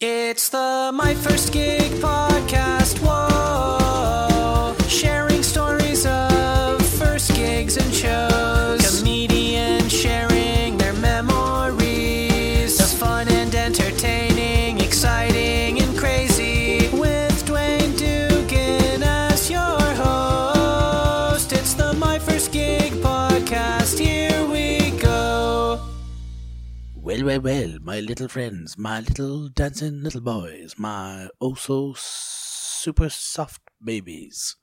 It's the My First Gig podcast. Whoa. Sharing stories of first gigs and shows. Well, well, well, my little friends, my little dancing little boys, my oh so super soft babies.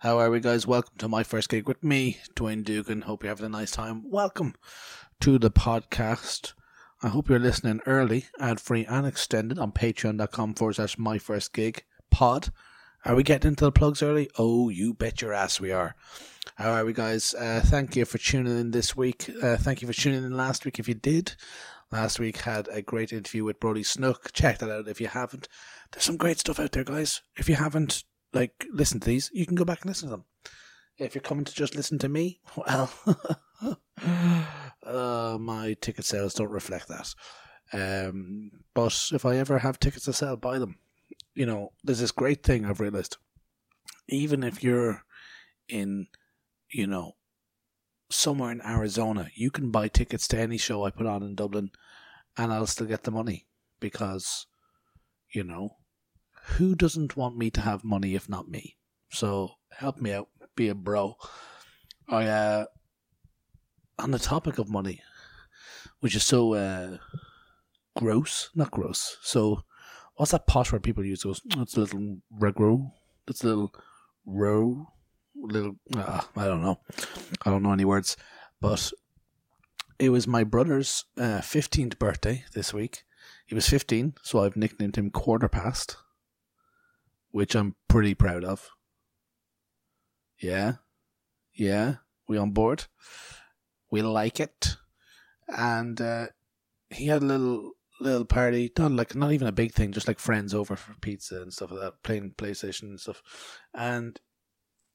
How are we, guys? Welcome to my first gig with me, Dwayne Dugan. Hope you're having a nice time. Welcome to the podcast. I hope you're listening early, ad free and extended on patreon.com forward slash my first gig pod. Are we getting into the plugs early? Oh, you bet your ass we are. How are we, guys? Uh, thank you for tuning in this week. Uh, thank you for tuning in last week if you did. Last week had a great interview with Brody Snook. Check that out if you haven't. There's some great stuff out there, guys. If you haven't, like, listened to these, you can go back and listen to them. If you're coming to just listen to me, well, uh, my ticket sales don't reflect that. Um, but if I ever have tickets to sell, buy them. You know, there's this great thing I've realized. Even if you're in, you know, somewhere in Arizona, you can buy tickets to any show I put on in Dublin and I'll still get the money because, you know, who doesn't want me to have money if not me? So help me out, be a bro. I, uh, on the topic of money, which is so, uh, gross, not gross. So, what's that pot where people use oh, it's a little regro, it's a little row, little, uh, I don't know. I don't know any words, but it was my brother's uh, 15th birthday this week. He was 15, so I've nicknamed him Quarter Past, which I'm pretty proud of. Yeah, yeah, we on board. We like it, and uh, he had a little little party, not like not even a big thing, just like friends over for pizza and stuff like that, playing PlayStation and stuff, and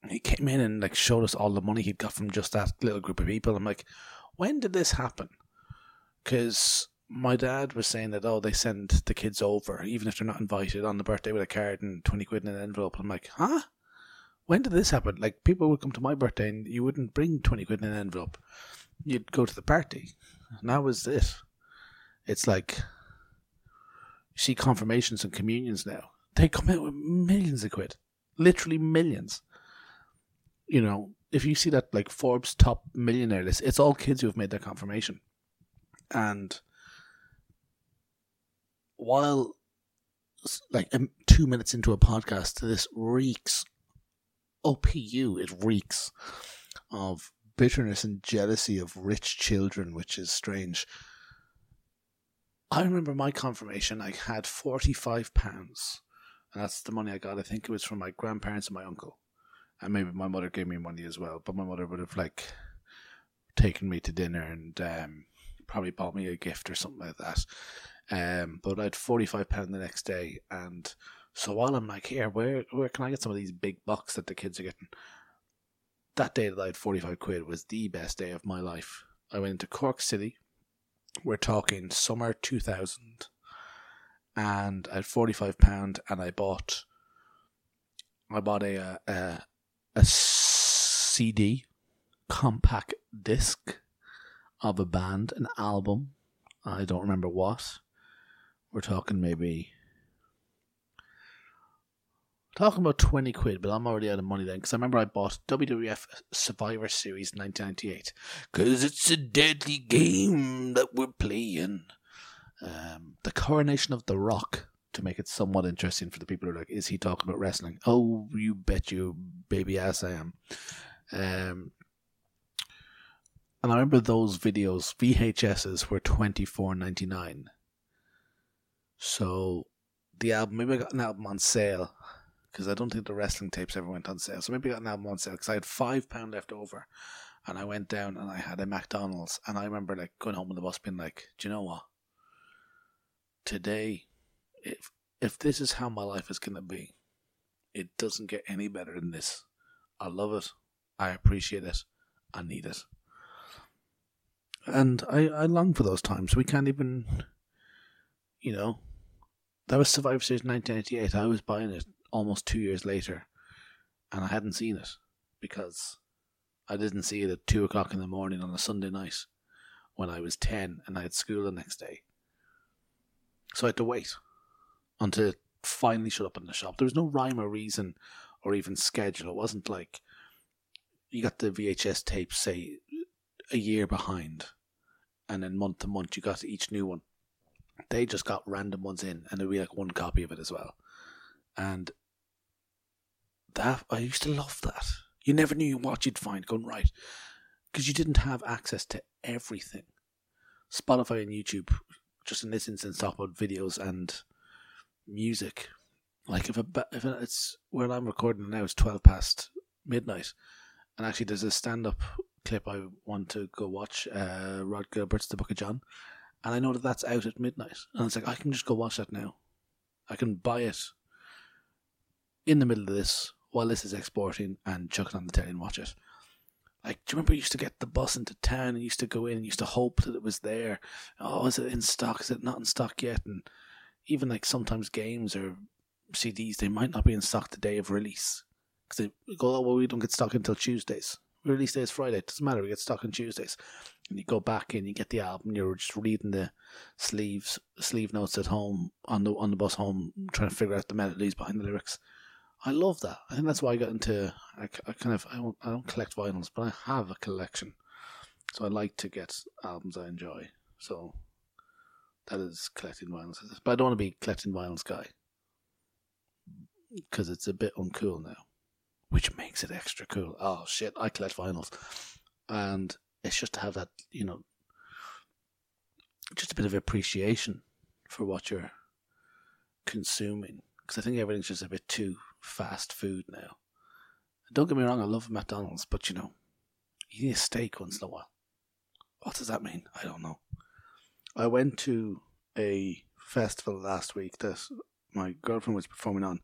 he came in and like showed us all the money he'd got from just that little group of people. I'm like, when did this happen? Because my dad was saying that oh they send the kids over even if they're not invited on the birthday with a card and twenty quid in an envelope. I'm like, huh? When did this happen? Like people would come to my birthday and you wouldn't bring twenty quid in an envelope. You'd go to the party. That was it. It's like see confirmations and communions now. They come out with millions of quid. Literally millions you know, if you see that like Forbes top millionaire list, it's all kids who have made their confirmation. And while like two minutes into a podcast, this reeks OPU, it reeks of bitterness and jealousy of rich children, which is strange. I remember my confirmation, I had £45, and that's the money I got. I think it was from my grandparents and my uncle and maybe my mother gave me money as well. But my mother would have like taken me to dinner and um, probably bought me a gift or something like that. Um, but I had forty five pound the next day, and so while I'm like, here, where where can I get some of these big bucks that the kids are getting? That day that I had forty five quid was the best day of my life. I went into Cork City. We're talking summer two thousand, and I had forty five pound, and I bought. I bought a, a a CD, compact disc of a band, an album. I don't remember what. We're talking maybe talking about 20 quid, but I'm already out of money then because I remember I bought WWF Survivor Series 1998 because it's a deadly game that we're playing. Um, the Coronation of the Rock to make it somewhat interesting for the people who are like, is he talking about wrestling? Oh, you bet you baby ass I am. Um, And I remember those videos, VHSs were twenty four ninety nine. So the album, maybe I got an album on sale because I don't think the wrestling tapes ever went on sale. So maybe I got an album on sale because I had five pound left over, and I went down and I had a McDonald's, and I remember like going home on the bus being like, "Do you know what? Today, if if this is how my life is gonna be, it doesn't get any better than this. I love it. I appreciate it. I need it." And I, I long for those times. We can't even, you know, that was Survivor Series 1988. I was buying it almost two years later, and I hadn't seen it because I didn't see it at two o'clock in the morning on a Sunday night when I was 10 and I had school the next day. So I had to wait until it finally shut up in the shop. There was no rhyme or reason or even schedule. It wasn't like you got the VHS tapes, say, a year behind, and then month to month you got each new one. They just got random ones in, and there'd be like one copy of it as well. And that I used to love that. You never knew what you'd find going right because you didn't have access to everything. Spotify and YouTube, just in this instance, talk about videos and music. Like if a, if it's where I'm recording now, it's twelve past midnight, and actually there's a stand-up clip I want to go watch. Uh, Rhod Gilbert's The Book of John, and I know that that's out at midnight, and it's like I can just go watch that now. I can buy it in the middle of this while this is exporting and chuck it on the telly and watch it. Like, do you remember you used to get the bus into town and used to go in and used to hope that it was there? Oh, is it in stock? Is it not in stock yet? And even like sometimes games or CDs, they might not be in stock the day of release. Because they go, oh, well, we don't get stock until Tuesdays. Release day is Friday. It doesn't matter. We get stock on Tuesdays. And you go back and you get the album. You're just reading the sleeves, sleeve notes at home on the on the bus home, trying to figure out the melodies behind the lyrics. I love that. I think that's why I got into. I, I kind of I don't, I don't collect vinyls, but I have a collection, so I like to get albums I enjoy. So that is collecting vinyls. But I don't want to be collecting vinyls guy because it's a bit uncool now, which makes it extra cool. Oh shit! I collect vinyls, and it's just to have that you know, just a bit of appreciation for what you're consuming because I think everything's just a bit too fast food now. Don't get me wrong, I love McDonald's, but you know, you need a steak once in a while. What does that mean? I don't know. I went to a festival last week that my girlfriend was performing on,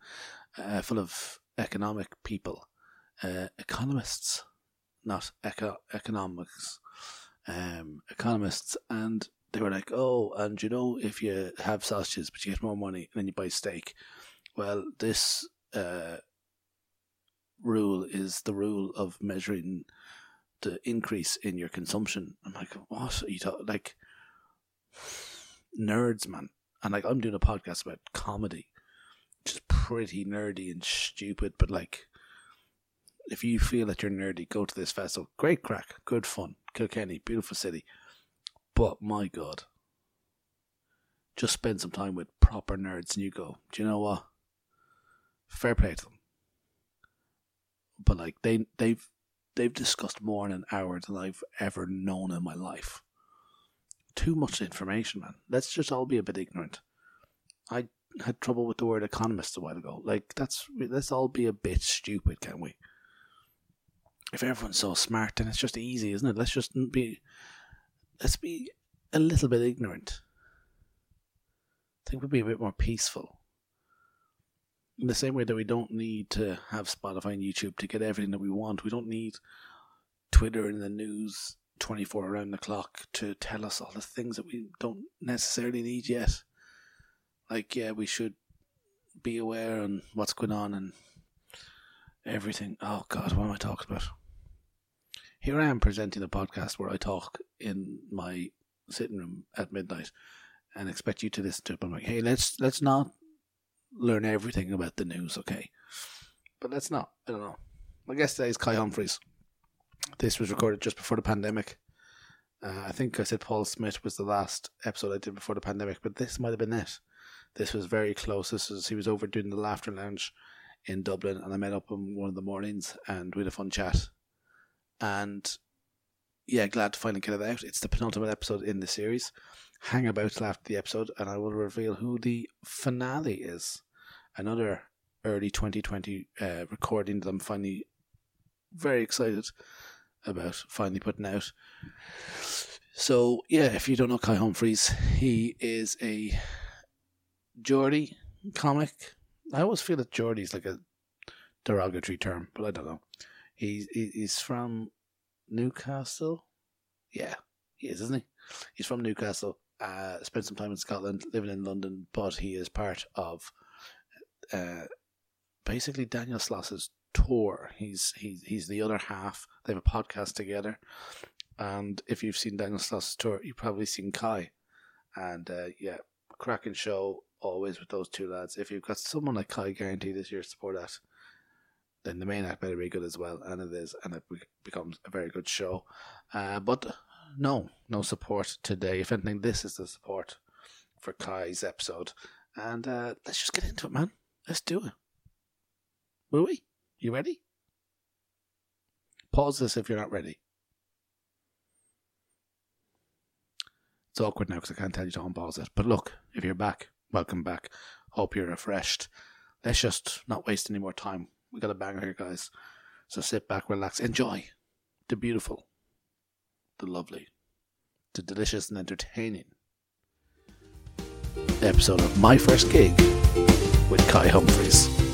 uh, full of economic people, uh, economists, not eco- economics, um, economists, and they were like, "Oh, and you know, if you have sausages, but you get more money, and then you buy steak, well, this uh, rule is the rule of measuring the increase in your consumption. I'm like, what are you talking? Like, nerds, man. And like, I'm doing a podcast about comedy, which is pretty nerdy and stupid. But like, if you feel that you're nerdy, go to this festival. Great crack, good fun. Kilkenny, beautiful city. But my God, just spend some time with proper nerds, and you go, do you know what? fair play to them. But like they they've they've discussed more in an hour than I've ever known in my life. Too much information, man. Let's just all be a bit ignorant. I had trouble with the word economist a while ago. Like that's let's all be a bit stupid, can we? If everyone's so smart, then it's just easy, isn't it? Let's just be let's be a little bit ignorant. I think we'd be a bit more peaceful in the same way that we don't need to have Spotify and YouTube to get everything that we want. We don't need Twitter and the news 24 around the clock to tell us all the things that we don't necessarily need yet. Like, yeah, we should be aware on what's going on and everything. Oh, God, what am I talking about? Here I am presenting a podcast where I talk in my sitting room at midnight and expect you to listen to it. But I'm like, hey, let's let's not learn everything about the news, okay? But let's not. I don't know. My guest today is Kai Humphries. This was recorded just before the pandemic. Uh, I think I said Paul Smith was the last episode I did before the pandemic, but this might have been it. This was very close. This was he was over doing the Laughter Lounge in Dublin, and I met up him one of the mornings, and we had a fun chat. And yeah, glad to finally get it out. It's the penultimate episode in the series. Hang about till after the episode, and I will reveal who the finale is. Another early 2020 uh, recording that I'm finally very excited about finally putting out. So, yeah, if you don't know Kai Humphries, he is a Geordie comic. I always feel that Geordie is like a derogatory term, but I don't know. He's he's from Newcastle. Yeah, he is, isn't he? He's from Newcastle. Uh, spent some time in Scotland, living in London, but he is part of uh, basically Daniel Sloss's tour. He's he's he's the other half. They have a podcast together, and if you've seen Daniel Sloss's tour, you've probably seen Kai. And uh, yeah, cracking show always with those two lads. If you've got someone like Kai Guarantee this year support that, then the main act better be good as well, and it is, and it becomes a very good show. Uh, but no, no support today. If anything, this is the support for Kai's episode, and uh, let's just get into it, man. Let's do it. Will we? You ready? Pause this if you're not ready. It's awkward now because I can't tell you to unpause it. But look, if you're back, welcome back. Hope you're refreshed. Let's just not waste any more time we got a banger here, guys. So sit back, relax, enjoy the beautiful, the lovely, the delicious and entertaining episode of My First Gig with Kai Humphries.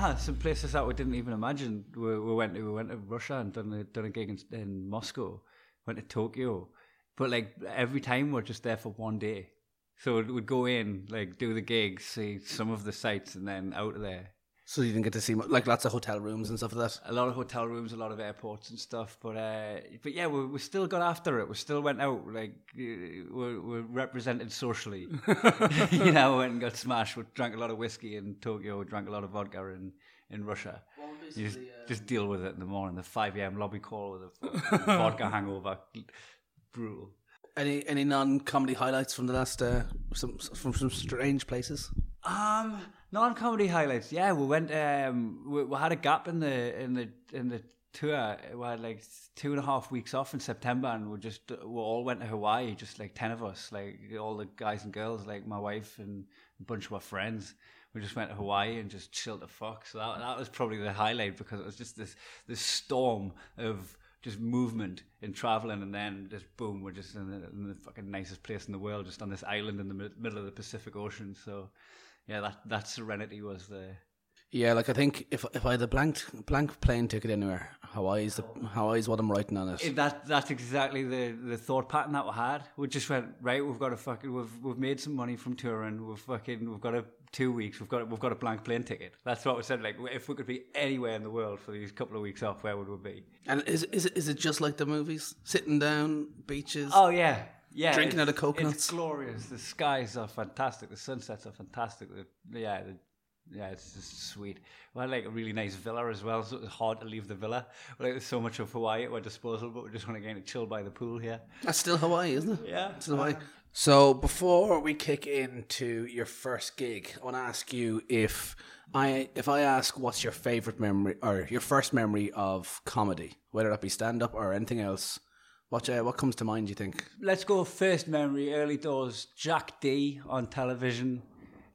Uh-huh. some places that we didn't even imagine. We, we went to we went to Russia and done a done a gig in, in Moscow. Went to Tokyo, but like every time we're just there for one day. So we'd go in, like do the gigs, see some of the sites, and then out of there. So you didn't get to see like lots of hotel rooms and stuff like that. A lot of hotel rooms, a lot of airports and stuff. But uh, but yeah, we, we still got after it. We still went out. Like we we represented socially. you know, went and got smashed. We drank a lot of whiskey in Tokyo. We drank a lot of vodka in in Russia. Well, you just, um, just deal with it in the morning. The five a.m. lobby call with a vodka hangover, brutal. Any any non comedy highlights from the last uh, some from some strange places? Um, non comedy highlights. Yeah, we went. Um, we, we had a gap in the in the in the tour. We had like two and a half weeks off in September, and we just we all went to Hawaii. Just like ten of us, like all the guys and girls, like my wife and a bunch of our friends. We just went to Hawaii and just chilled the fuck. So that that was probably the highlight because it was just this this storm of just movement and traveling, and then just boom, we're just in the, in the, fucking nicest place in the world, just on this island in the middle of the Pacific Ocean. So, yeah, that that serenity was the. Yeah, like I think if if I had a blank blank plane ticket anywhere, Hawaii's the Hawaii's what I'm writing on it. That that's exactly the, the thought pattern that we had. We just went right. We've got to fucking we've we've made some money from touring. We've fucking we've got to two weeks. We've got we've got a blank plane ticket. That's what we said. Like, if we could be anywhere in the world for these couple of weeks off, where would we be? And is is it, is it just like the movies, sitting down, beaches? Oh yeah, yeah. Drinking out of coconuts. It's glorious. The skies are fantastic. The sunsets are fantastic. The, yeah, the, yeah, it's just sweet. We had like a really nice villa as well, so it was hard to leave the villa. Like there's so much of Hawaii at our disposal, but we just want to get chill by the pool here. That's still Hawaii, isn't it? Yeah, it's Hawaii. So before we kick into your first gig, I want to ask you if I if I ask what's your favorite memory or your first memory of comedy, whether that be stand up or anything else. What uh, what comes to mind? Do you think? Let's go first memory. Early doors. Jack Dee on television.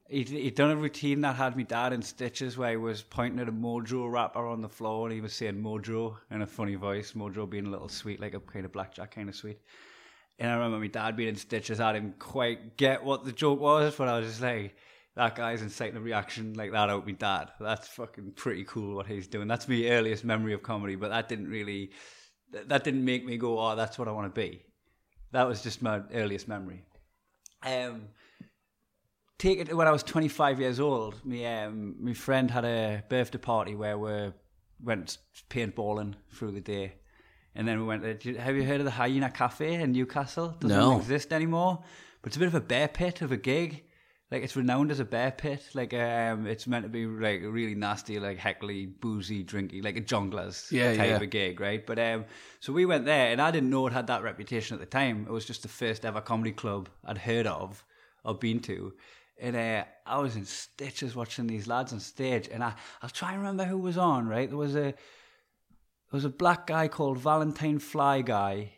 He'd, he'd done a routine that had me dad in stitches where he was pointing at a Mojo wrapper on the floor and he was saying Mojo in a funny voice. Mojo being a little sweet, like a kind of blackjack kind of sweet. And I remember my dad being in stitches. I didn't quite get what the joke was, but I was just like, that guy's inciting a reaction like that out me dad. That's fucking pretty cool what he's doing. That's my earliest memory of comedy, but that didn't really, that didn't make me go, oh, that's what I want to be. That was just my earliest memory. Um, take it when I was 25 years old. My um, my friend had a birthday party where we went paintballing through the day and then we went, to, have you heard of the Hyena Cafe in Newcastle? It Doesn't no. exist anymore. But it's a bit of a bear pit of a gig. Like it's renowned as a bear pit. Like um, it's meant to be like really nasty, like heckly, boozy, drinky, like a junglers yeah, type yeah. of a gig, right? But um, so we went there, and I didn't know it had that reputation at the time. It was just the first ever comedy club I'd heard of or been to, And uh, I was in stitches watching these lads on stage, and I I'll try and remember who was on. Right, there was a there was a black guy called Valentine Fly Guy,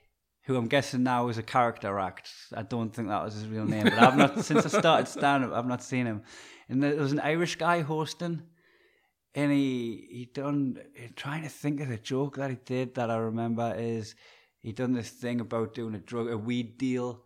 who I'm guessing now is a character act. I don't think that was his real name, but I've not since I started stand up, I've not seen him. And there was an Irish guy hosting, and he he done trying to think of the joke that he did that I remember is he done this thing about doing a drug a weed deal.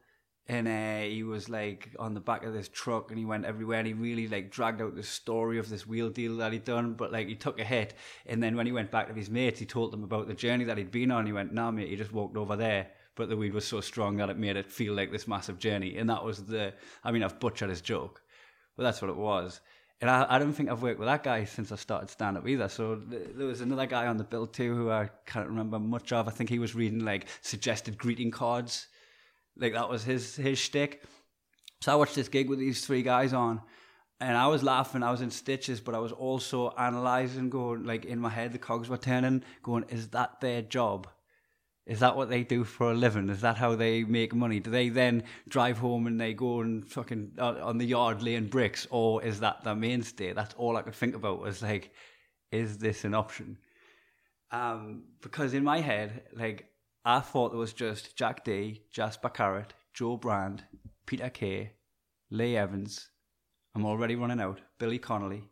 And uh, he was like on the back of this truck, and he went everywhere. And he really like dragged out the story of this wheel deal that he'd done. But like he took a hit, and then when he went back to his mates, he told them about the journey that he'd been on. He went, "Nah, mate, he just walked over there." But the weed was so strong that it made it feel like this massive journey. And that was the. I mean, I've butchered his joke, but that's what it was. And I, I don't think I've worked with that guy since I started stand up either. So th- there was another guy on the bill too who I can't remember much of. I think he was reading like suggested greeting cards, like that was his his shtick. So I watched this gig with these three guys on, and I was laughing. I was in stitches, but I was also analyzing, going like in my head, the cogs were turning, going, "Is that their job?" Is that what they do for a living? Is that how they make money? Do they then drive home and they go and fucking uh, on the yard laying bricks, or is that their mainstay? That's all I could think about was like, is this an option? Um, because in my head, like I thought there was just Jack Dee, Jasper Carrott, Jo Brand, Peter Kay, Lee Evans. I'm already running out. Billy Connolly.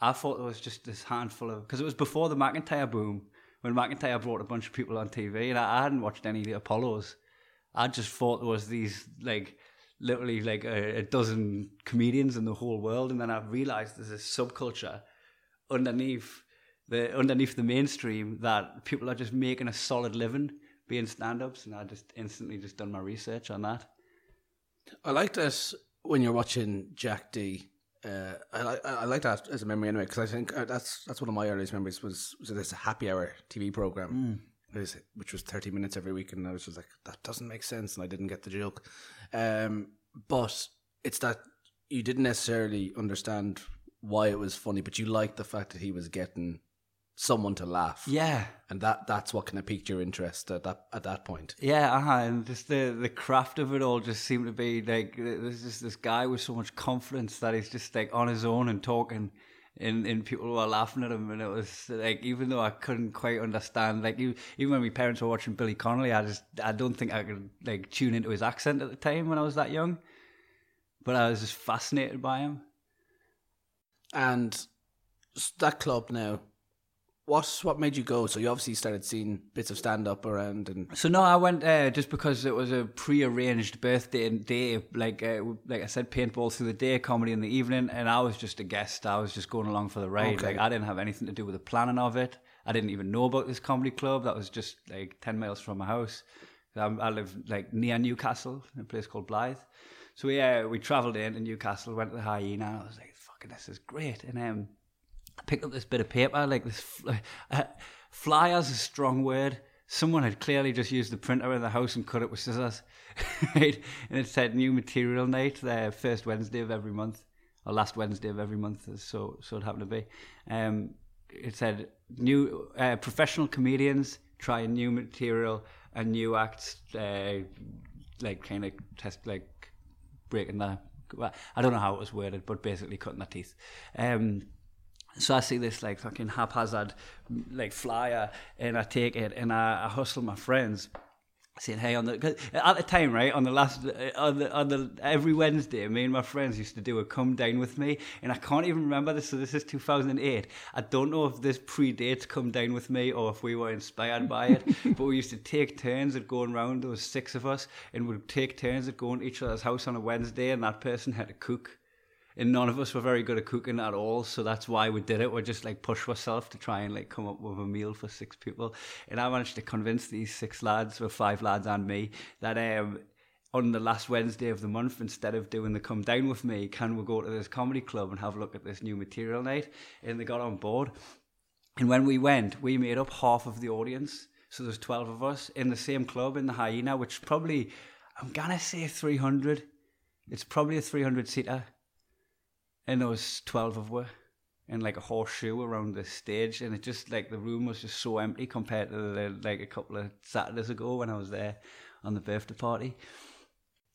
I thought there was just this handful of because it was before the McIntyre boom when McIntyre brought a bunch of people on TV, and I, I hadn't watched any of the Apollos. I just thought there was these like literally like a, a dozen comedians in the whole world, and then I realized there's a subculture underneath the underneath the mainstream that people are just making a solid living being stand-ups, and I just instantly just done my research on that. I like this when you're watching Jack Dee. Uh, I like I like that as a memory anyway because I think uh, that's that's one of my earliest memories was was this happy hour TV program, was, which was thirty minutes every week, and I was just like that doesn't make sense, and I didn't get the joke. Um, but it's that you didn't necessarily understand why it was funny, but you liked the fact that he was getting someone to laugh, Yeah, and that that's what kind of piqued your interest at that at that point. Yeah, uh-huh. and just the the craft of it all just seemed to be like there's just this guy with so much confidence that he's just like on his own and talking, and and people were laughing at him, and it was like even though I couldn't quite understand, like even even when my parents were watching Billy Connolly, I just I don't think I could like tune into his accent at the time when I was that young, but I was just fascinated by him. And that club now, what what made you go? So you obviously started seeing bits of stand up around, and So no, I went uh, just because it was a pre-arranged birthday and day. Like uh, like I said, paintball through the day, comedy in the evening, and I was just a guest. I was just going along for the ride. Okay. Like I didn't have anything to do with the planning of it. I didn't even know about this comedy club. That was just like ten miles from my house. I, I live like near Newcastle, in a place called Blyth. So we uh, we travelled into Newcastle, went to the Hyena. And I was like, "Fucking, this is great!" And um, Picked up this bit of paper, like this uh, flyer's a strong word. Someone had clearly just used the printer in the house and cut it with scissors. And it said new material night, the first Wednesday of every month, or last Wednesday of every month, so so it happened to be. Um, it said new uh, professional comedians trying new material and new acts, uh, like kind of test like breaking the. Well, I don't know how it was worded, but basically cutting their teeth. Um, so I see this like fucking haphazard like flyer and I take it and I, I hustle my friends saying hey on the at the time right on the last uh, on the on the every Wednesday me and my friends used to do a come down with me and I can't even remember this so this is 2008 I don't know if this predates come down with me or if we were inspired by it but we used to take turns at going round there was six of us and we'd take turns at going to each other's house on a Wednesday and that person had to cook and none of us were very good at cooking at all so that's why we did it we just like push ourselves to try and like come up with a meal for six people and i managed to convince these six lads or five lads and me that um on the last Wednesday of the month, instead of doing the come down with me, can we go to this comedy club and have a look at this new material night? And they got on board. And when we went, we made up half of the audience. So there's 12 of us in the same club in the Hyena, which probably, I'm going to say 300. It's probably a 300 seater and there was 12 of us in like a horseshoe around the stage and it just like the room was just so empty compared to the, like a couple of saturdays ago when i was there on the birthday party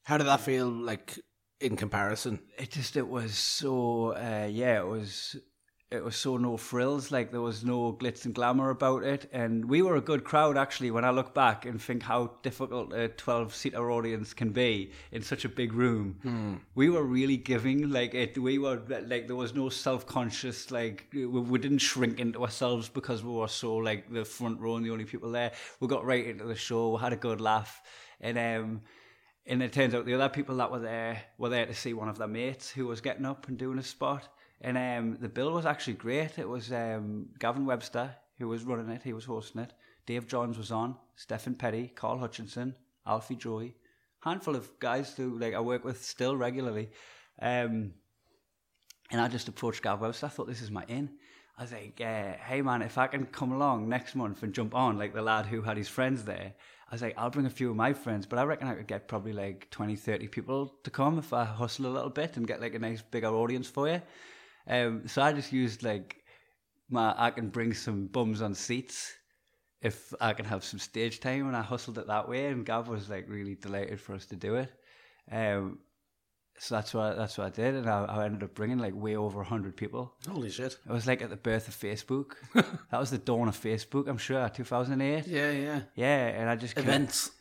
how did that feel? Like in comparison. it just it was so uh, yeah it was it was so no frills like there was no glitz and glamour about it. And we were a good crowd actually when i look back and think how difficult a 12 seater audience can be in such a big room. We were really giving like it we were like there was no self-conscious like we, we didn't shrink into ourselves because we were so like the front row and the only people there. We got right into the show we had a good laugh. And um and it turns out the other people that were there were there to see one of their mates who was getting up and doing a spot. And um, the bill was actually great. It was um, Gavin Webster who was running it, he was hosting it. Dave Johns was on, Steffen Peddie, Carl Hutchinson, Alfie Joey, handful of guys who like I work with still regularly. Um, and I just approached Gav Webster. I thought this is my in. I was like, uh, hey man, if I can come along next month and jump on like the lad who had his friends there, I was like, I'll bring a few of my friends, but I reckon I could get probably like 20, 30 people to come if I hustle a little bit and get like a nice bigger audience for you. Um, so I just used like my, I can bring some bums on seats if I can have some stage time, and I hustled it that way. And Gav was like really delighted for us to do it. Um, so that's what that's what I did, and I, I ended up bringing like way over hundred people. Holy shit! It was like at the birth of Facebook. that was the dawn of Facebook, I'm sure, 2008. Yeah, yeah. Yeah, and I just Events.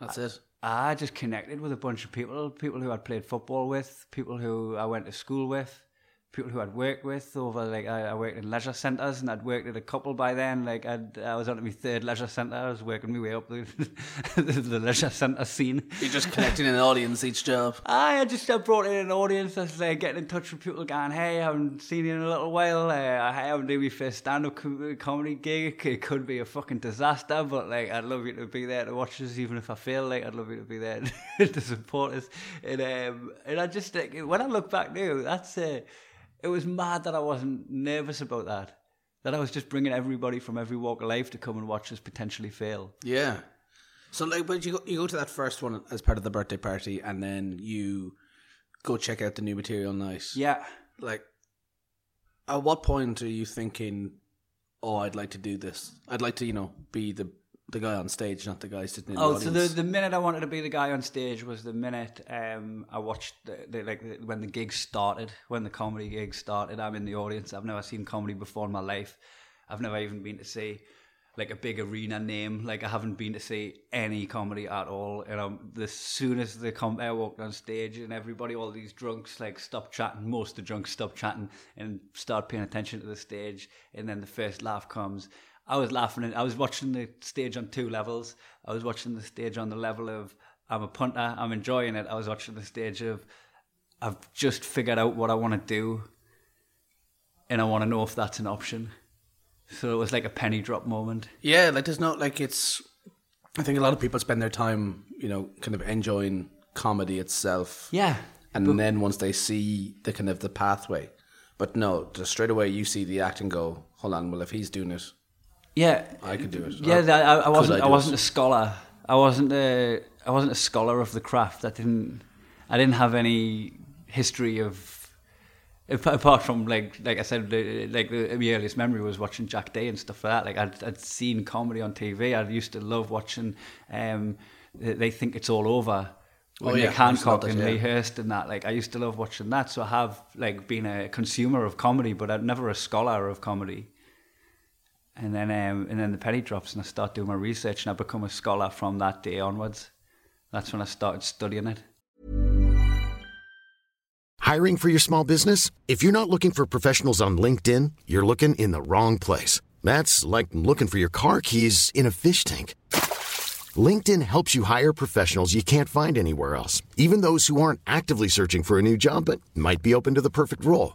That's it. I just connected with a bunch of people, people who I'd played football with, people who I went to school with, people who I'd worked with over like I, I worked in leisure centres and I'd worked at a couple by then. Like I'd, I was on my third leisure centre. I was working my way up the, the leisure centre scene. You're just connecting an audience each job. Aye, I just uh, brought in an audience that's like getting in touch with people going, hey, I haven't seen you in a little while. Uh, I haven't done my first stand-up co- comedy gig. It could be a fucking disaster, but like I'd love you to be there to watch us, even if I fail. Like I'd love you to be there to support us. And um, and I just like, when I look back now, that's uh, it was mad that I wasn't nervous about that. That I was just bringing everybody from every walk of life to come and watch us potentially fail. Yeah. So like, but you go, you go to that first one as part of the birthday party, and then you go check out the new material night. Yeah. Like, at what point are you thinking, "Oh, I'd like to do this. I'd like to, you know, be the the guy on stage, not the guy sitting in the. Oh, the so the the minute I wanted to be the guy on stage was the minute um, I watched the, the like the, when the gig started, when the comedy gig started. I'm in the audience. I've never seen comedy before in my life. I've never even been to see like a big arena name. Like I haven't been to see any comedy at all. And um, as soon as the com- I walked on stage and everybody, all these drunks, like stopped chatting. Most of the drunks stopped chatting and start paying attention to the stage. And then the first laugh comes. I was laughing. I was watching the stage on two levels. I was watching the stage on the level of I'm a punter. I'm enjoying it. I was watching the stage of I've just figured out what I want to do, and I want to know if that's an option. So it was like a penny drop moment. yeah, like there's no like it's. I think a lot of people spend their time, you know, kind of enjoying comedy itself. Yeah. and then once they see the kind of the pathway, but no, just straight away you see the act and go, hold on, well if he's doing it, Yeah, I could do it. Yeah, I, I wasn't. I I, wasn't it? a scholar. I wasn't a. I wasn't a scholar of the craft. I didn't. I didn't have any history of. Apart from like, like I said, like the, my earliest memory was watching Jack Dee and stuff like that. Like I'd, I'd seen comedy on TV. I used to love watching. Um, they think it's all over. When Oh, yeah, Nick Hancock and that, Lee. Hurst and that, like I used to love watching that. So I have like been a consumer of comedy, but I'm never a scholar of comedy. And then um, and then the penny drops, and I start doing my research, and I become a scholar from that day onwards. That's when I started studying it. Hiring for your small business? If you're not looking for professionals on LinkedIn, you're looking in the wrong place. That's like looking for your car keys in a fish tank. LinkedIn helps you hire professionals you can't find anywhere else, even those who aren't actively searching for a new job but might be open to the perfect role.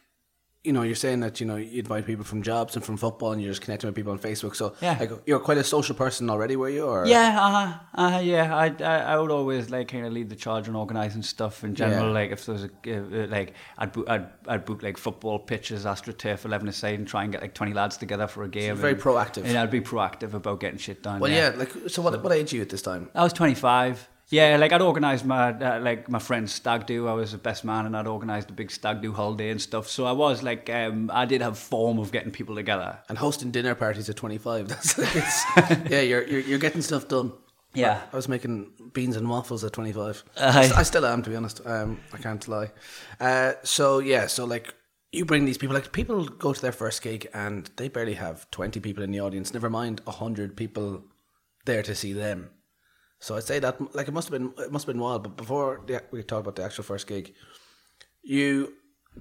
you know, you're saying that you know you invite people from jobs and from football, and you're just connecting with people on Facebook. So Yeah. like, you're quite a social person already, were you? Or Yeah, uh-huh, uh-huh, yeah. I, I, I would always like kind of lead the charge on organising stuff in general. Yeah. Like if there's a uh, uh, like, I'd book, I'd, I'd book like football pitches, astroturf, eleven aside, and try and get like twenty lads together for a game. very and- proactive. And I'd be proactive about getting shit done. Well, yeah. Like, so what? What age are you at this time? I was 25. Yeah, like I'd organised my uh, like my friend's stag do. I was the best man, and I'd organised a big stag do holiday and stuff. So I was like, um, I did have form of getting people together. And hosting dinner parties at 25. That's it's, yeah, you're, you're you're getting stuff done. Yeah. I was making beans and waffles at 25. Aye. I still am, to be honest. Um, I can't lie. Uh, so yeah, so like you bring these people, like people go to their first gig and they barely have 20 people in the audience. Never mind 100 people there to see them. So I'd say that like it must have been it must have been wild. But before the, we talk about the actual first gig, you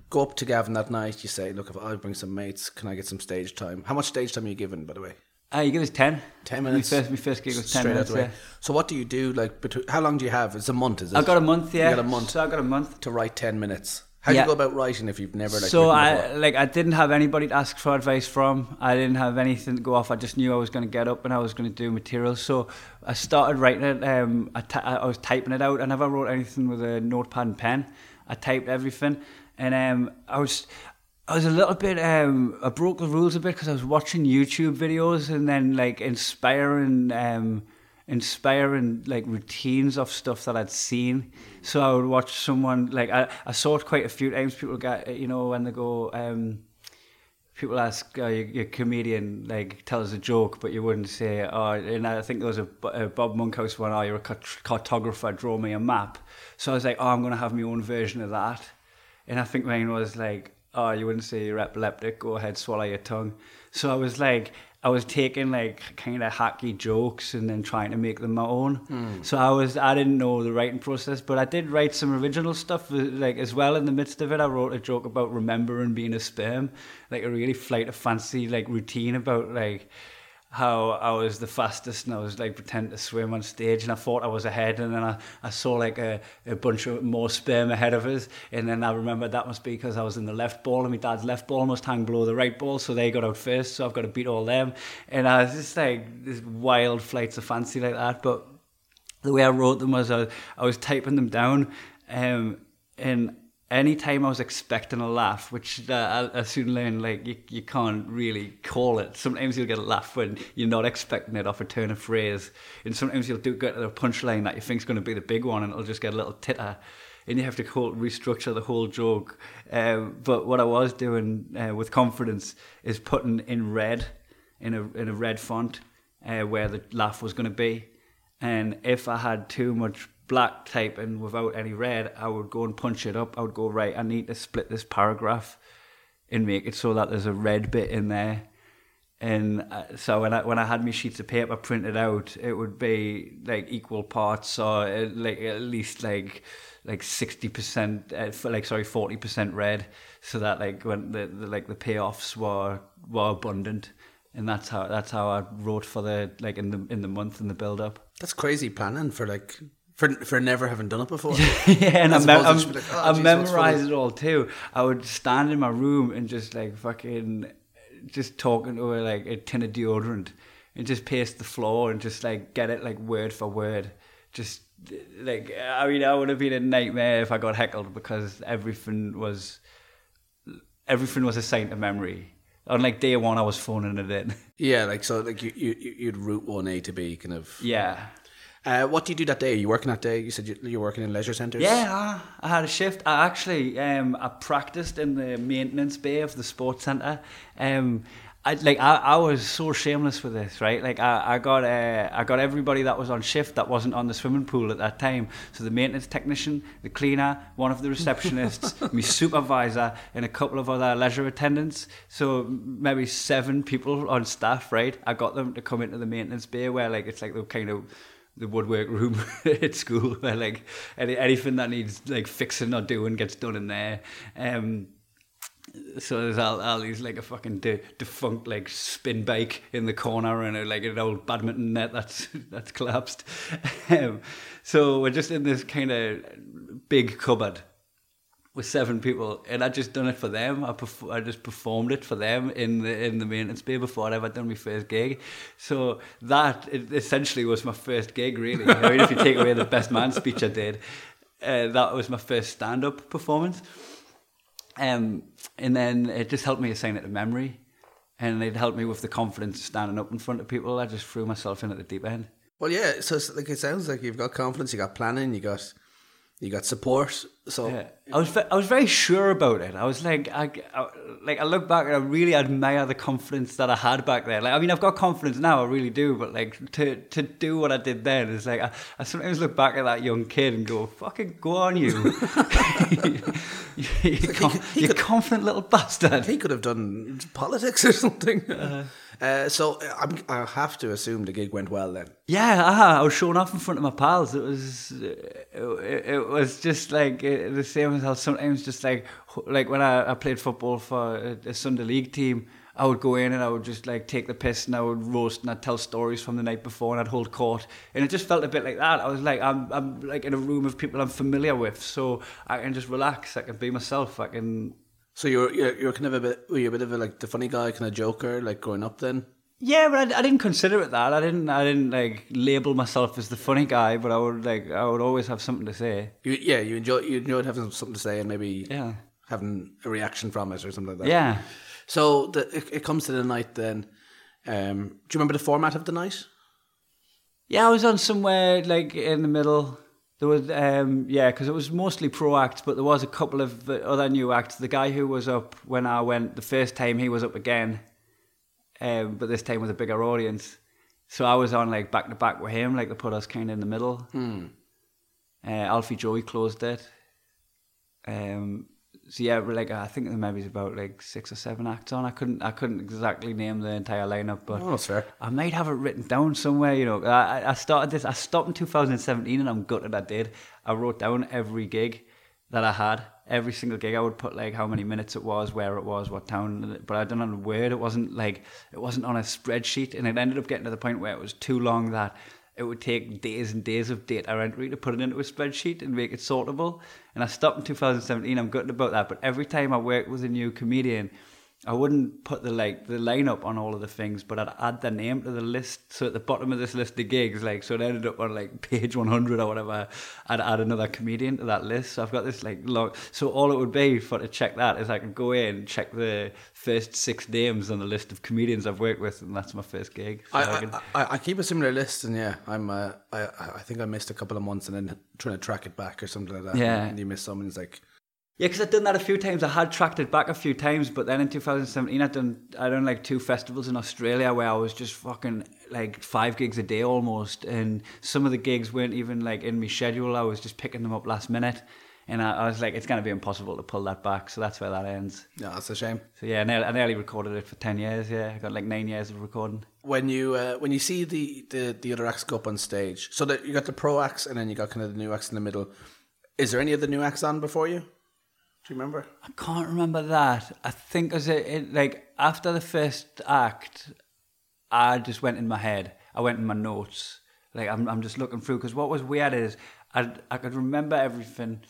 go up to Gavin that night. You say, "Look, if I bring some mates, can I get some stage time? How much stage time are you given, by the way? Uh, you give us 10. 10 minutes. My first, my first gig was 10 Straight minutes. out the way. Yeah. So what do you do? Like, between, how long do you have? It's a month, is it? I've got a month, yeah. You got a month So I got a month. to write ten minutes. How do Yeah. you go about writing if you've never like? so I like I didn't have anybody to ask for advice from. I didn't have anything to go off. I just knew I was going to get up and I was going to do material. So I started writing it. Um, I, I was typing it out. I never wrote anything with a notepad and pen. I typed everything, and um, I was. I was a little bit, um, I broke the rules a bit because I was watching YouTube videos and then like inspiring, um, inspiring like routines of stuff that I'd seen. So I would watch someone like I, I saw it quite a few times. People get you know when they go. Um, people ask, uh, your, comedian like tell us a joke, but you wouldn't say, oh, and I think there was a Bob Monkhouse one, oh, you're a cartographer, draw me a map. So I was like, oh, I'm going to have my own version of that. And I think mine was like, oh, you wouldn't say you're epileptic, go ahead, swallow your tongue. So I was like, I was taking like kind of hacky jokes and then trying to make them my own. So I was, I didn't know the writing process, but I did write some original stuff uh, like as well. In the midst of it, I wrote a joke about remembering being a sperm, like a really flight of fancy like routine about like how I was the fastest and I was like pretending to swim on stage and I thought I was ahead and then I, I saw like a, a bunch of more sperm ahead of us and then I remembered that must be because I was in the left ball and my dad's left ball must hang below the right ball so they got out first so I've got to beat all them. And I was just like this wild flights of fancy like that but the way I wrote them was I, I was typing them down um, and any time I was expecting a laugh, which uh, I, I soon learned like you, you can't really call it. Sometimes you'll get a laugh when you're not expecting it off a turn of phrase, and sometimes you'll do get a punchline that you think's going to be the big one, and it'll just get a little titter, and you have to whole, restructure the whole joke. Um, but what I was doing uh, with confidence is putting in red, in a in a red font, uh, where the laugh was going to be. And if I had too much black type and without any red, I would go and punch it up. I would go, right, I need to split this paragraph and make it so that there's a red bit in there. And uh, so when I when I had my sheets of paper printed out, it would be like equal parts, or uh, like at least like like sixty percent, uh, for like sorry, forty percent red, so that like when the, the like the payoffs were were abundant, and that's how that's how I wrote for the like in the in the month in the build up. That's crazy planning for like for for never having done it before. yeah, and I, mem- I'm- like, oh, I geez, memorized it all too. I would stand in my room and just like fucking, just talking to her like a tin of deodorant, and just pace the floor and just like get it like word for word. Just like I mean, I would have been a nightmare if I got heckled because everything was, everything was a assigned to memory. On like day one, I was phoning it in. yeah, like so, like you you you'd route one A to B, kind of. yeah. Uh, what do you do that day? Are you working that day? You said you, you're working in leisure centres. Yeah, I, I had a shift. I actually um, I practiced in the maintenance bay of the sports centre. Um, I like I, I was so shameless with this, right? Like I, I got uh, I got everybody that was on shift that wasn't on the swimming pool at that time. So the maintenance technician, the cleaner, one of the receptionists, my supervisor, and a couple of other leisure attendants. So maybe seven people on staff, right? I got them to come into the maintenance bay where like it's like the kind of the woodwork room at school where like any, anything that needs like fixing or doing gets done in there. Um, So there's all, all these like a fucking de- defunct like spin bike in the corner and a, like an old badminton net that's that's collapsed. Um, so we're just in this kind of big cupboard with seven people, and I just done it for them. I perf- I just performed it for them in the in the maintenance bay before I'd ever done my first gig. So that essentially was my first gig, really. I mean, if you take away the best man speech I did, uh, that was my first stand up performance. Um, and then it just helped me assign it to memory, and it helped me with the confidence standing up in front of people. I just threw myself in at the deep end. Well, yeah. So like it sounds like you've got confidence, you got planning, you got you got support. So Yeah. I was I was very sure about it. I was like I, I like I look back and I really admire the confidence that I had back then. Like I mean I've got confidence now, I really do, but like to to do what I did then is like I, I sometimes look back at that young kid and go, "Fucking go on, you, you, you, con- he you could- confident little bastard." he could have done politics or something. Uh, so I'm, I have to assume the gig went well then. Yeah, uh, I was showing off in front of my pals. It was, it, it, it was just like uh, the same as how sometimes just like like when I, I played football for a, a Sunday league team, I would go in and I would just like take the piss and I would roast and I'd tell stories from the night before and I'd hold court and it just felt a bit like that. I was like I'm I'm like in a room of people I'm familiar with, so I can just relax. I can be myself. I can So you're you're, you're kind of a bit were you a bit of a like the funny guy kind of joker like growing up then. Yeah, but I, I didn't consider it that. I didn't. I didn't like label myself as the funny guy. But I would like. I would always have something to say. You, yeah, you enjoy you enjoyed having something to say and maybe Yeah. having a reaction from it or something like that. Yeah. So the, it, it comes to the night then. Um, do you remember the format of the night? Yeah, I was on somewhere like in the middle. There was, um, yeah, because it was mostly pro acts, but there was a couple of other new acts. The guy who was up when I went the first time, he was up again, um, but this time with a bigger audience. So I was on like back to back with him, like they put us kind of in the middle. Uh, Alfie Joey closed it. Um, so yeah, like I think there maybe about like six or seven acts on. I couldn't, I couldn't exactly name the entire lineup, but Oh, that's fair. I might have it written down somewhere. You know, I, I- started this. I stopped in 2017, and I'm gutted I did. I wrote down every gig that I had. Every single gig, I would put like how many minutes it was, where it was, what town. But I don't know a word. It wasn't like it wasn't on a spreadsheet, and it ended up getting to the point where it was too long that it would take days and days of data entry to put it into a spreadsheet and make it sortable. And I stopped in 2017. I'm gutted about that. But every time I worked with a new comedian, I wouldn't put the like the lineup on all of the things, but I'd add the name to the list. So at the bottom of this list of gigs, like so it ended up on like page one hundred or whatever. I'd add another comedian to that list. So I've got this like long. So all it would be for to check that is I could go in check the first six names on the list of comedians I've worked with, and that's my first gig. So I, I I, could- I, I keep a similar list, and yeah, I'm. Uh, I I think I missed a couple of months, and then trying to track it back or something like that. Yeah. and you miss some, and it's like, Yeah, because I'd done that a few times. I had tracked it back a few times, but then in 2017, I'd done I done like two festivals in Australia where I was just fucking like five gigs a day almost, and some of the gigs weren't even like in my schedule. I was just picking them up last minute, and I, I was like, it's gonna be impossible to pull that back. So that's where that ends. yeah, that's a shame. So yeah, I nearly, I nearly recorded it for ten years. Yeah, I got like nine years of recording. When you uh, when you see the, the the other acts go up on stage, so that you got the pro acts, and then you got kind of the new acts in the middle. Is there any of the new acts on before you? You remember? I can't remember that. I think as it, it like after the first act, I just went in my head. I went in my notes. Like I'm, I'm just looking through because what was weird is I, I could remember everything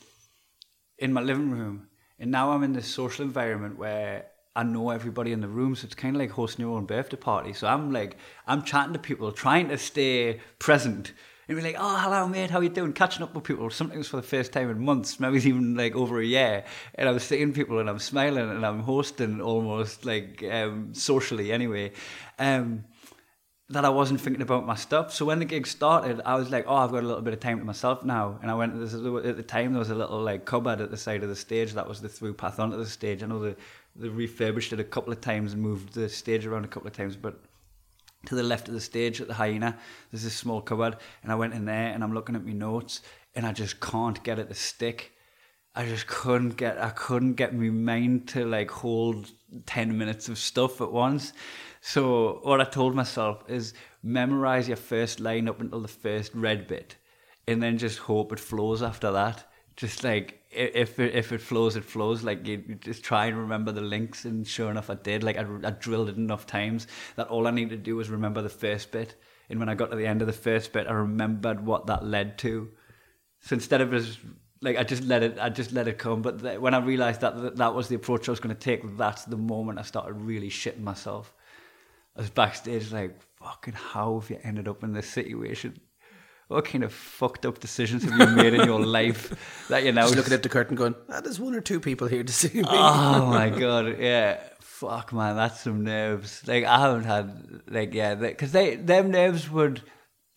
in my living room, and now I'm in this social environment where I know everybody in the room. So it's kind of like hosting your own birthday party. So I'm like, I'm chatting to people, trying to stay present. And be like, oh, hello, mate, how you doing? Catching up with people, sometimes for the first time in months, maybe even like over a year. And I'm seeing people and I'm smiling and I'm hosting almost like um, socially anyway. Um, that I wasn't thinking about my stuff. So when the gig started, I was like, oh, I've got a little bit of time to myself now. And I went, at the time, there was a little like cupboard at the side of the stage. That was the through path onto the stage. I know they, they refurbished it a couple of times and moved the stage around a couple of times, but to the left of the stage at the Hyena, there's this small cupboard. And I went in there and I'm looking at my notes and I just can't get it to stick. I just couldn't get I couldn't get my mind to like hold ten minutes of stuff at once. So what I told myself is memorize your first line up until the first red bit, and then just hope it flows after that. Just like if it, if it flows, it flows. Like you you just try and remember the links, and sure enough, I did. Like I, I drilled it enough times that all I needed to do was remember the first bit. And when I got to the end of the first bit, I remembered what that led to. So instead of just like I just let it, I just let it come. But when I realized that that, that was the approach I was going to take, that's the moment I started really shitting myself. I was backstage like, fucking, how have you ended up in this situation? What kind of fucked up decisions have you made in your life that you now Just looking at the curtain, going, ah, "There's one or two people here to see me." Oh my god, yeah. Fuck man, that's some nerves. Like I haven't had like yeah, because they them nerves would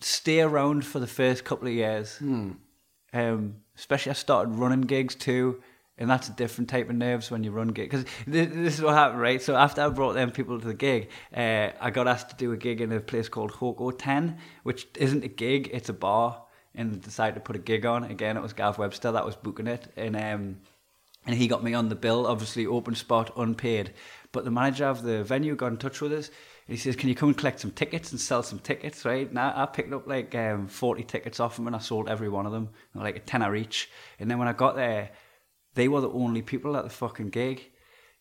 stay around for the first couple of years. Um, especially I started running gigs too, and that's a different type of nerves when you run gigs. Because this, this is what happened, right? So after I brought them people to the gig, uh, I got asked to do a gig in a place called Hoko Ten, which isn't a gig; it's a bar. And decided to put a gig on. Again, it was Gav Webster that was booking it, and um, and he got me on the bill, obviously open spot, unpaid. But the manager of the venue got in touch with us. And he says, "Can you come and collect some tickets and sell some tickets?" Right now, I picked up like um, forty tickets off him, and I sold every one of them, like a tenner each. And then when I got there, they were the only people at the fucking gig.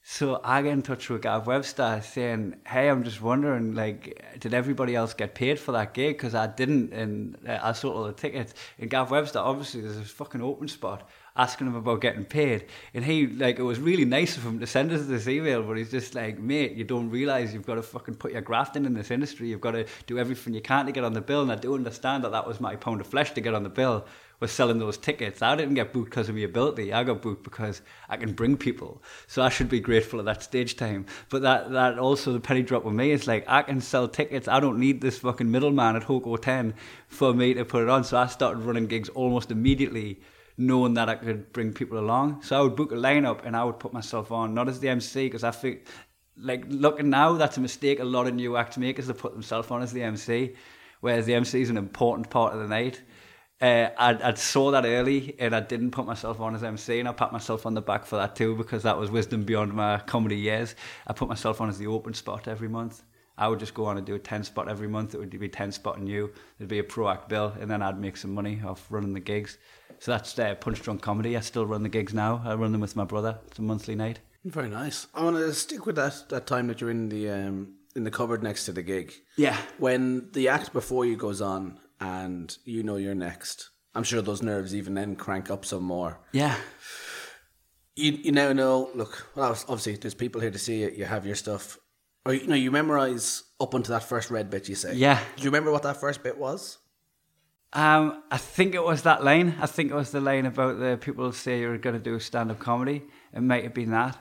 So I get in touch with Gav Webster saying, "Hey, I'm just wondering, like, did everybody else get paid for that gig? Because I didn't, and I sold all the tickets." And Gav Webster, obviously, there's a fucking open spot, asking him about getting paid, and he, like, it was really nice of him to send us this email, but he's just like, "Mate, you don't realize you've got to fucking put your graft in in this industry. You've got to do everything you can to get on the bill." And I do understand that that was my pound of flesh to get on the bill was selling those tickets. I didn't get booked because of my ability. I got booked because I can bring people. So I should be grateful at that stage time. But that that also the penny drop with me is like I can sell tickets. I don't need this fucking middleman at Hoko 10 for me to put it on. So I started running gigs almost immediately knowing that I could bring people along. So I would book a lineup and I would put myself on, not as the MC, because I think, like, looking now, that's a mistake a lot of new act make is to put themselves on as the MC, whereas the MC is an important part of the night. Uh, I, I saw that early and I didn't put myself on as MC and I pat myself on the back for that too because that was wisdom beyond my comedy years. I put myself on as the open spot every month. I would just go on and do a 10 spot every month. It would be 10 spotting you. There'd be a pro act bill and then I'd make some money off running the gigs. So that's uh, Punch Drunk Comedy. I still run the gigs now. I run them with my brother. It's a monthly night. Very nice. I want to stick with that that time that you're in the um, in the cupboard next to the gig. Yeah. When the act before you goes on and you know you're next, I'm sure those nerves even then crank up some more. Yeah. You you now know. Look, well, obviously there's people here to see it. You have your stuff. Or you know you memorize up until that first red bit. You say. Yeah. Do you remember what that first bit was? Um, I think it was that line. I think it was the line about the people say you're going to do stand up comedy. It might have been that.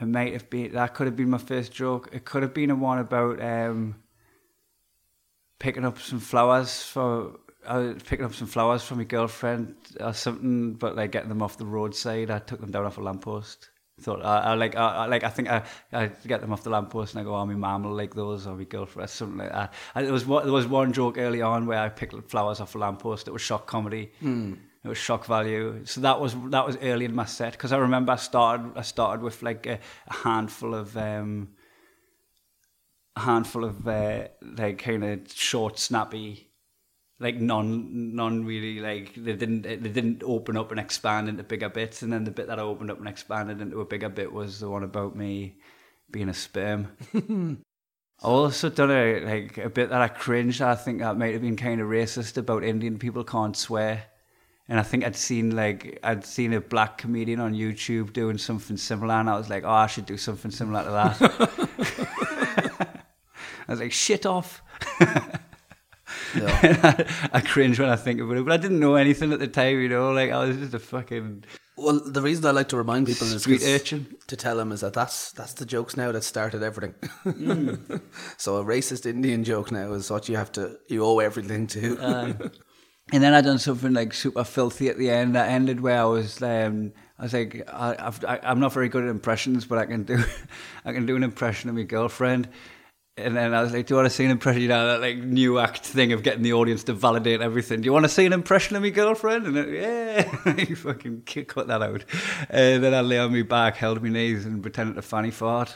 It might have been that could have been my first joke. It could have been a one about um, picking up some flowers for uh, picking up some flowers for my girlfriend or something, but like getting them off the roadside. I took them down off a lamppost. Thought I, I like I, I like I think I, I get them off the lamppost and I go, oh, my mum will like those or my girlfriend something like that. And there was one, there was one joke early on where I picked flowers off a lamppost. It was shock comedy. It was shock value. So that was that was early in my set because I remember I started I started with like a, a handful of um, a handful of uh, like kind of short, snappy, like non non really like they didn't they didn't open up and expand into bigger bits. And then the bit that I opened up and expanded into a bigger bit was the one about me being a sperm. I also done a like a bit that I cringed. I think that might have been kind of racist about Indian people can't swear. And I think I'd seen like I'd seen a black comedian on YouTube doing something similar, and I was like, oh, I should do something similar to that. I was like, shit off. I, I cringe when I think about it, but I didn't know anything at the time, you know. Like I was just a fucking Well, the reason I like to remind people is Street 'cause- urchin. to tell them is that that's that's the jokes now that started everything. Mm. so a racist Indian joke now is what you have to you owe everything to. And then I done something like super filthy at the end. That ended where I was, um, I was like, I, I've, I, I'm not very good at impressions, but I can do, I can do an impression of my girlfriend. And then I was like, do you want to see an impression? You know, that like new act thing of getting the audience to validate everything. Do you want to see an impression of me girlfriend? And then, yeah, you fucking ki- cut that out. And then I lay on my back, held my knees, and pretended to fanny fart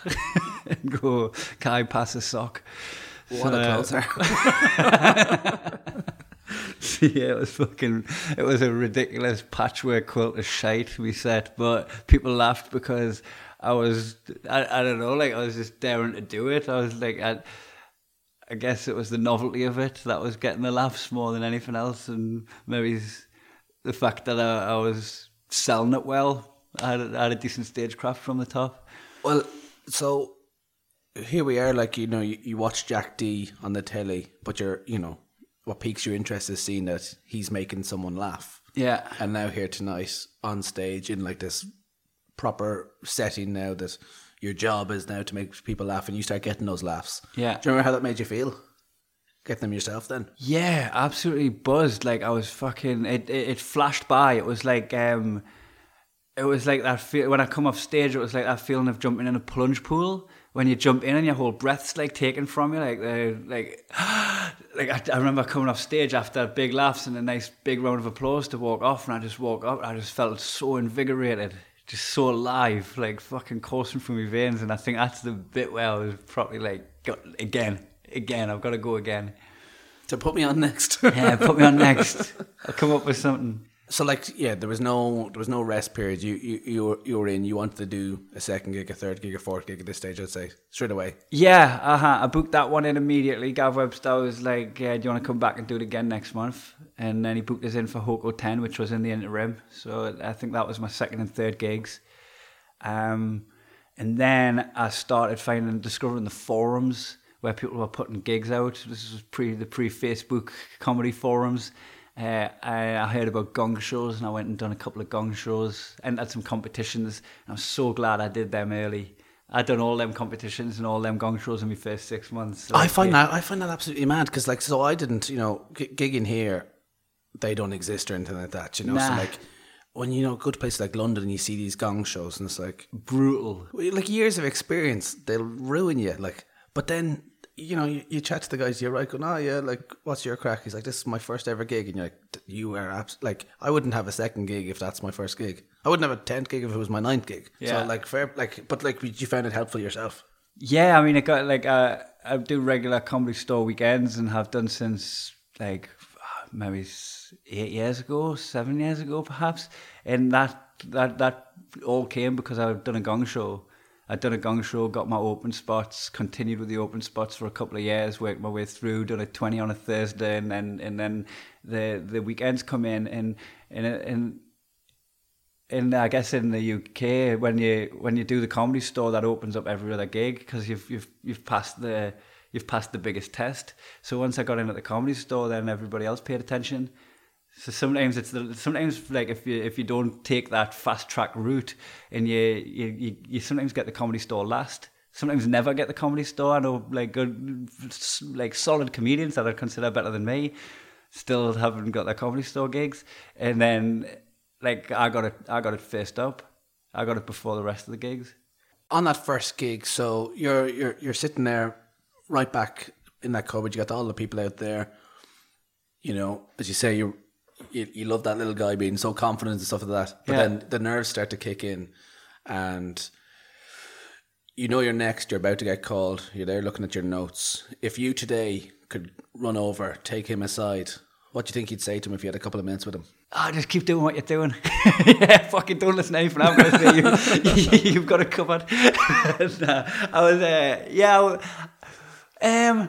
and go, can I pass a sock? what So, a uh, closer. yeah, it was fucking. It was a ridiculous patchwork quilt of shite we set, but people laughed because I was. I, I don't know, like I was just daring to do it. I was like, I, I guess it was the novelty of it that was getting the laughs more than anything else, and maybe the fact that I, I was selling it well. I had, I had a decent stagecraft from the top. Well, so here we are. Like you know, you, you watch Jack Dee on the telly, but you're you know what piques your interest is seeing that he's making someone laugh. Yeah, And now here tonight on stage in like this proper setting now that your job is now to make people laugh and you start getting those laughs. Yeah. Do you remember how that made you feel? Get them yourself then? Yeah, absolutely buzzed. Like I was fucking. It it, it flashed by. It was like um, it was like that feel when I come off stage. It was like that feeling of jumping in a plunge pool when you jump in and your whole breath's like taken from you. Like the like like I, I remember coming off stage after big laughs and a nice big round of applause to walk off, and I just woke up. And I just felt so invigorated. Just so alive, like fucking coursing through my veins, and I think that's the bit where I was probably like, got, again, again, I've got to go again. To put me on next. Yeah, put me on next. I'll come up with something. So like yeah, there was no there was no rest period. You you you were, you were in. You wanted to do a second gig, a third gig, a fourth gig at this stage. I'd say straight away. Yeah, uh-huh. I booked that one in immediately. Gav Webster was like, yeah, do you want to come back and do it again next month? And then he booked us in for Hoko 10, which was in the interim. So I think that was my second and third gigs. Um, and then I started finding, discovering the forums where people were putting gigs out. This was pre the pre-Facebook comedy forums. Uh, I, I heard about gong shows and I went and done a couple of gong shows, entered some competitions. And I'm so glad I did them early. I'd done all them competitions and all them gong shows in my first six months. I find yeah. that I find that absolutely mad because like so I didn't you know g- gigging here, they don't exist or anything like that. You know, so like when you know go to places like London and you see these gong shows and it's like brutal. like years of experience they'll ruin you like but then you know you, you chat to the guys you're right going oh yeah like what's your crack he's like this is my first ever gig and you're like "D- you are abs-. like I wouldn't have a second gig if that's my first gig I wouldn't have a tenth gig if it was my ninth gig Yeah. so like fair like but like you found it helpful yourself Yeah, I mean, I got like uh, I do regular comedy store weekends and have done since like maybe eight years ago, seven years ago, perhaps. And that that that all came because I've done a gong show. I'd done a gong show, got my open spots, continued with the open spots for a couple of years, worked my way through, done a twenty on a Thursday, and then and then the the weekends come in and and and in I guess in the UK when you when you do the comedy store that opens up every other gig because you've you've you've passed the you've passed the biggest test. So once I got in at the comedy store, then everybody else paid attention. So sometimes it's the, sometimes like if you if you don't take that fast track route and you you, you sometimes get the comedy store last. Sometimes never get the comedy store. I know like good like solid comedians that I consider better than me still haven't got their comedy store gigs. And then like I got it I got it first up. I got it before the rest of the gigs. on that first gig, so you're you're you're sitting there, right back in that cupboard. You got all the people out there. You know, as you say, you you, you love that little guy being so confident and stuff like that. But Yeah. then the nerves start to kick in, and you know you're next. You're about to get called. You're there looking at your notes. If you today could run over, take him aside, what do you think you'd say to him if you had a couple of minutes with him? Oh, just keep doing what you're doing. yeah, fucking don't listen to anything I'm going to say. You, you've got it covered. Nah, I was, uh, yeah, I um,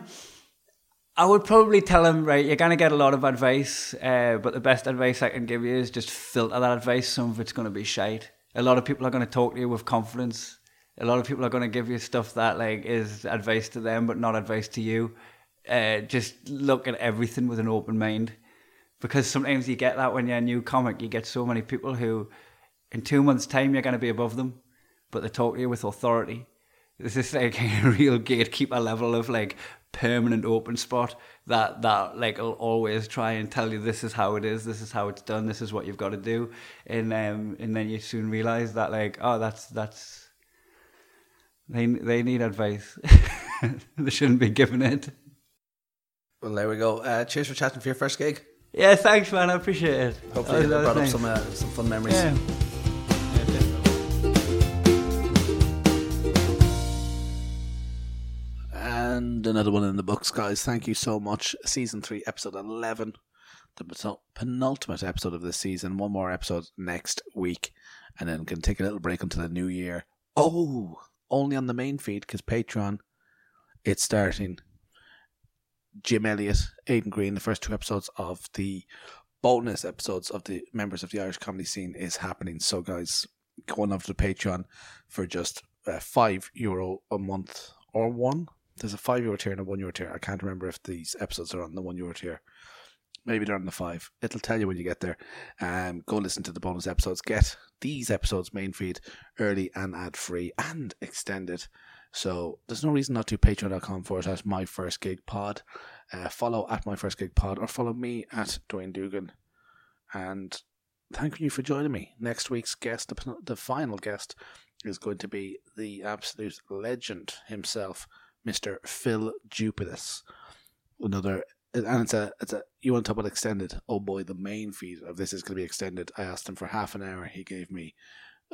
I would probably tell him, right, you're going to get a lot of advice, uh, but the best advice I can give you is just filter that advice. Some of it's going to be shite. A lot of people are going to talk to you with confidence. A lot of people are going to give you stuff that like is advice to them, but not advice to you. Uh, just look at everything with an open mind because sometimes you get that when you're a new comic. You get so many people who, in two months' time, you're going to be above them, but they talk to you with authority. This is like a real gatekeeper level of like permanent open spot that that like will always try and tell you this is how it is, this is how it's done, this is what you've got to do, and um and then you soon realize that like oh that's that's they they need advice. they shouldn't be giving it. Well, there we go. Uh, cheers for chatting for your first gig. Yeah, thanks, man. I appreciate it. Hopefully, That that brought up some uh, some fun memories. Yeah. Another one in the books, guys. Thank you so much. Season 3, episode 11. the penultimate episode of this season. One more episode next week, and then can take a little break until the new year. Oh, only on the main feed because Patreon, it's starting. Jim Elliott, Aidan Green, the first two episodes of the bonus episodes of the members of the Irish comedy scene is happening. So, guys, go on over to Patreon for just uh, five euro a month or one. There's a five euro tier and a one euro tier. I can't remember if these episodes are on the one euro tier. Maybe they're on the five. It'll tell you when you get there. Um, go listen to the bonus episodes. Get these episodes main feed early and ad free and extended. So there's no reason not to patreon.com forward slash my first gig pod. Uh, follow at my first gig pod or follow me at Dwayne Dugan. And thank you for joining me. Next week's guest, the, the final guest, is going to be the absolute legend himself, Mr. Phil Jupitus. Another, and it's a, it's a, you want to talk about extended? Oh boy, the main feed of this is going to be extended. I asked him for half an hour. He gave me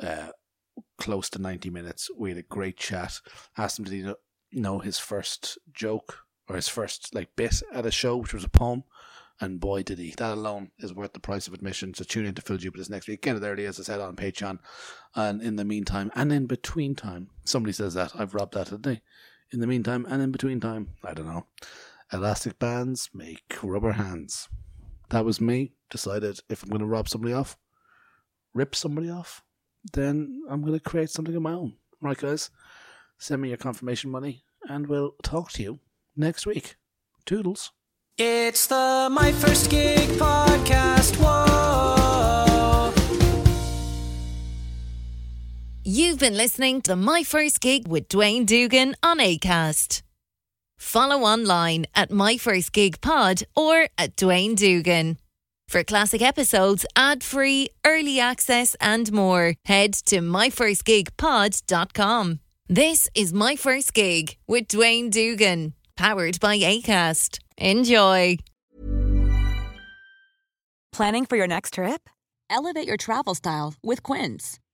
uh, close to 90 minutes. We had a great chat. Asked him, did he know, his first joke or his first like bit at a show, which was a poem? And boy, did he. That alone is worth the price of admission. So tune in to Phil Jupitus next week. Get it early, as I said, on Patreon. And in the meantime, and in between time, somebody says that. I've robbed that, didn't they? In the meantime, and in between time, I don't know. Elastic bands make rubber hands. That was me. Decided if I'm going to rob somebody off, rip somebody off, then I'm going to create something of my own. Right, guys? Send me your confirmation money, and we'll talk to you next week. Toodles. It's the My First Gig podcast. Whoa. You've been listening to My First Gig with Dwayne Dugan on ACAST. Follow online at My First Gig Pod or at Dwayne Dugan. For classic episodes, ad free, early access, and more, head to myfirstgigpod.com. This is My First Gig with Dwayne Dugan, powered by ACAST. Enjoy. Planning for your next trip? Elevate your travel style with Quince.